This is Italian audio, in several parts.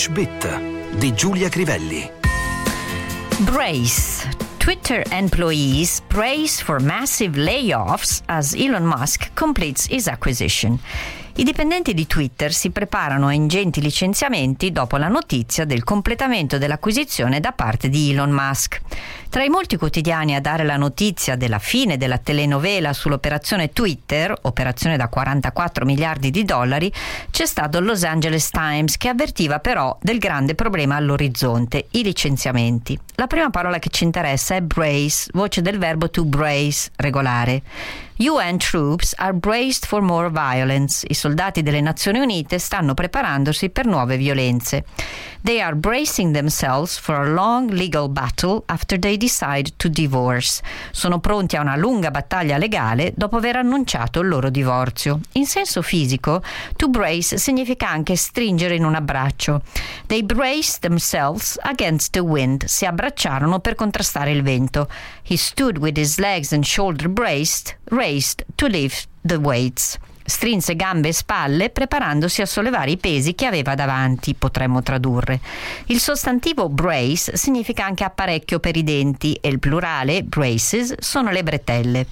English Bit di Giulia Crivelli. Brace. Twitter employees brace for massive layoffs as Elon Musk completes his acquisition. I dipendenti di Twitter si preparano a ingenti licenziamenti dopo la notizia del completamento dell'acquisizione da parte di Elon Musk. Tra i molti quotidiani a dare la notizia della fine della telenovela sull'operazione Twitter, operazione da 44 miliardi di dollari, c'è stato il Los Angeles Times che avvertiva però del grande problema all'orizzonte, i licenziamenti. La prima parola che ci interessa è brace, voce del verbo to brace, regolare. UN troops are braced for more violence. I soldati delle Nazioni Unite stanno preparandosi per nuove violenze. They are bracing themselves for a long legal battle after they decide to divorce. Sono pronti a una lunga battaglia legale dopo aver annunciato il loro divorzio. In senso fisico, to brace significa anche stringere in un abbraccio. They braced themselves against the wind. Si abbracciarono per contrastare il vento. He stood with his legs and shoulder braced, raised to lift the weights strinse gambe e spalle preparandosi a sollevare i pesi che aveva davanti, potremmo tradurre. Il sostantivo brace significa anche apparecchio per i denti e il plurale, braces, sono le bretelle.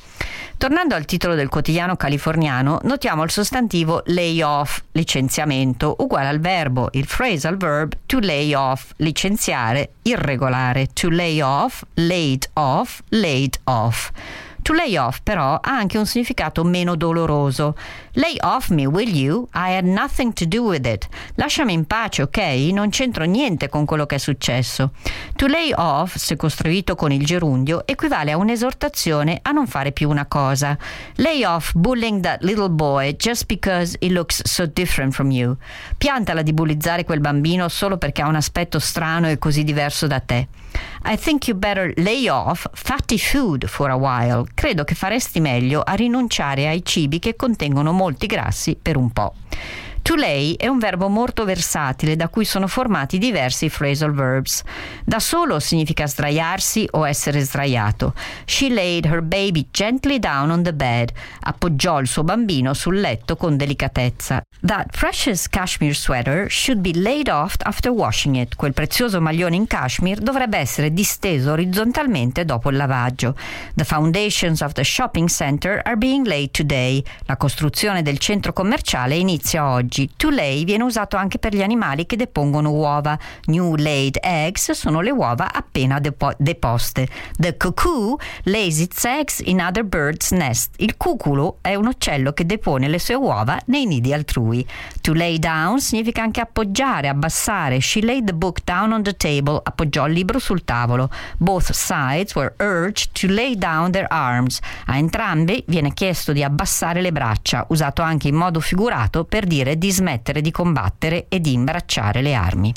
Tornando al titolo del quotidiano californiano, notiamo il sostantivo lay off, licenziamento, uguale al verbo, il phrasal verb to lay off, licenziare, irregolare, to lay off, laid off, laid off. To lay off però ha anche un significato meno doloroso. Lay off me, will you? I had nothing to do with it. Lasciami in pace, ok? Non c'entro niente con quello che è successo. To lay off, se costruito con il gerundio, equivale a un'esortazione a non fare più una cosa. Lay off bullying that little boy just because he looks so different from you. Piantala di bullizzare quel bambino solo perché ha un aspetto strano e così diverso da te. I think you better lay off fatty food for a while. Credo che faresti meglio a rinunciare ai cibi che contengono molti grassi per un po'. To lay è un verbo molto versatile da cui sono formati diversi phrasal verbs. Da solo significa sdraiarsi o essere sdraiato. She laid her baby gently down on the bed. Appoggiò il suo bambino sul letto con delicatezza. That precious cashmere sweater should be laid off after washing it. Quel prezioso maglione in cashmere dovrebbe essere disteso orizzontalmente dopo il lavaggio. The foundations of the shopping center are being laid today. La costruzione del centro commerciale inizia oggi oggi. To lay viene usato anche per gli animali che depongono uova. New laid eggs sono le uova appena depo- deposte. The cuckoo lays its eggs in other birds' nest. Il cuculo è un uccello che depone le sue uova nei nidi altrui. To lay down significa anche appoggiare, abbassare. She laid the book down on the table. Appoggiò il libro sul tavolo. Both sides were urged to lay down their arms. A entrambi viene chiesto di abbassare le braccia, usato anche in modo figurato per dire di smettere di combattere e di imbracciare le armi.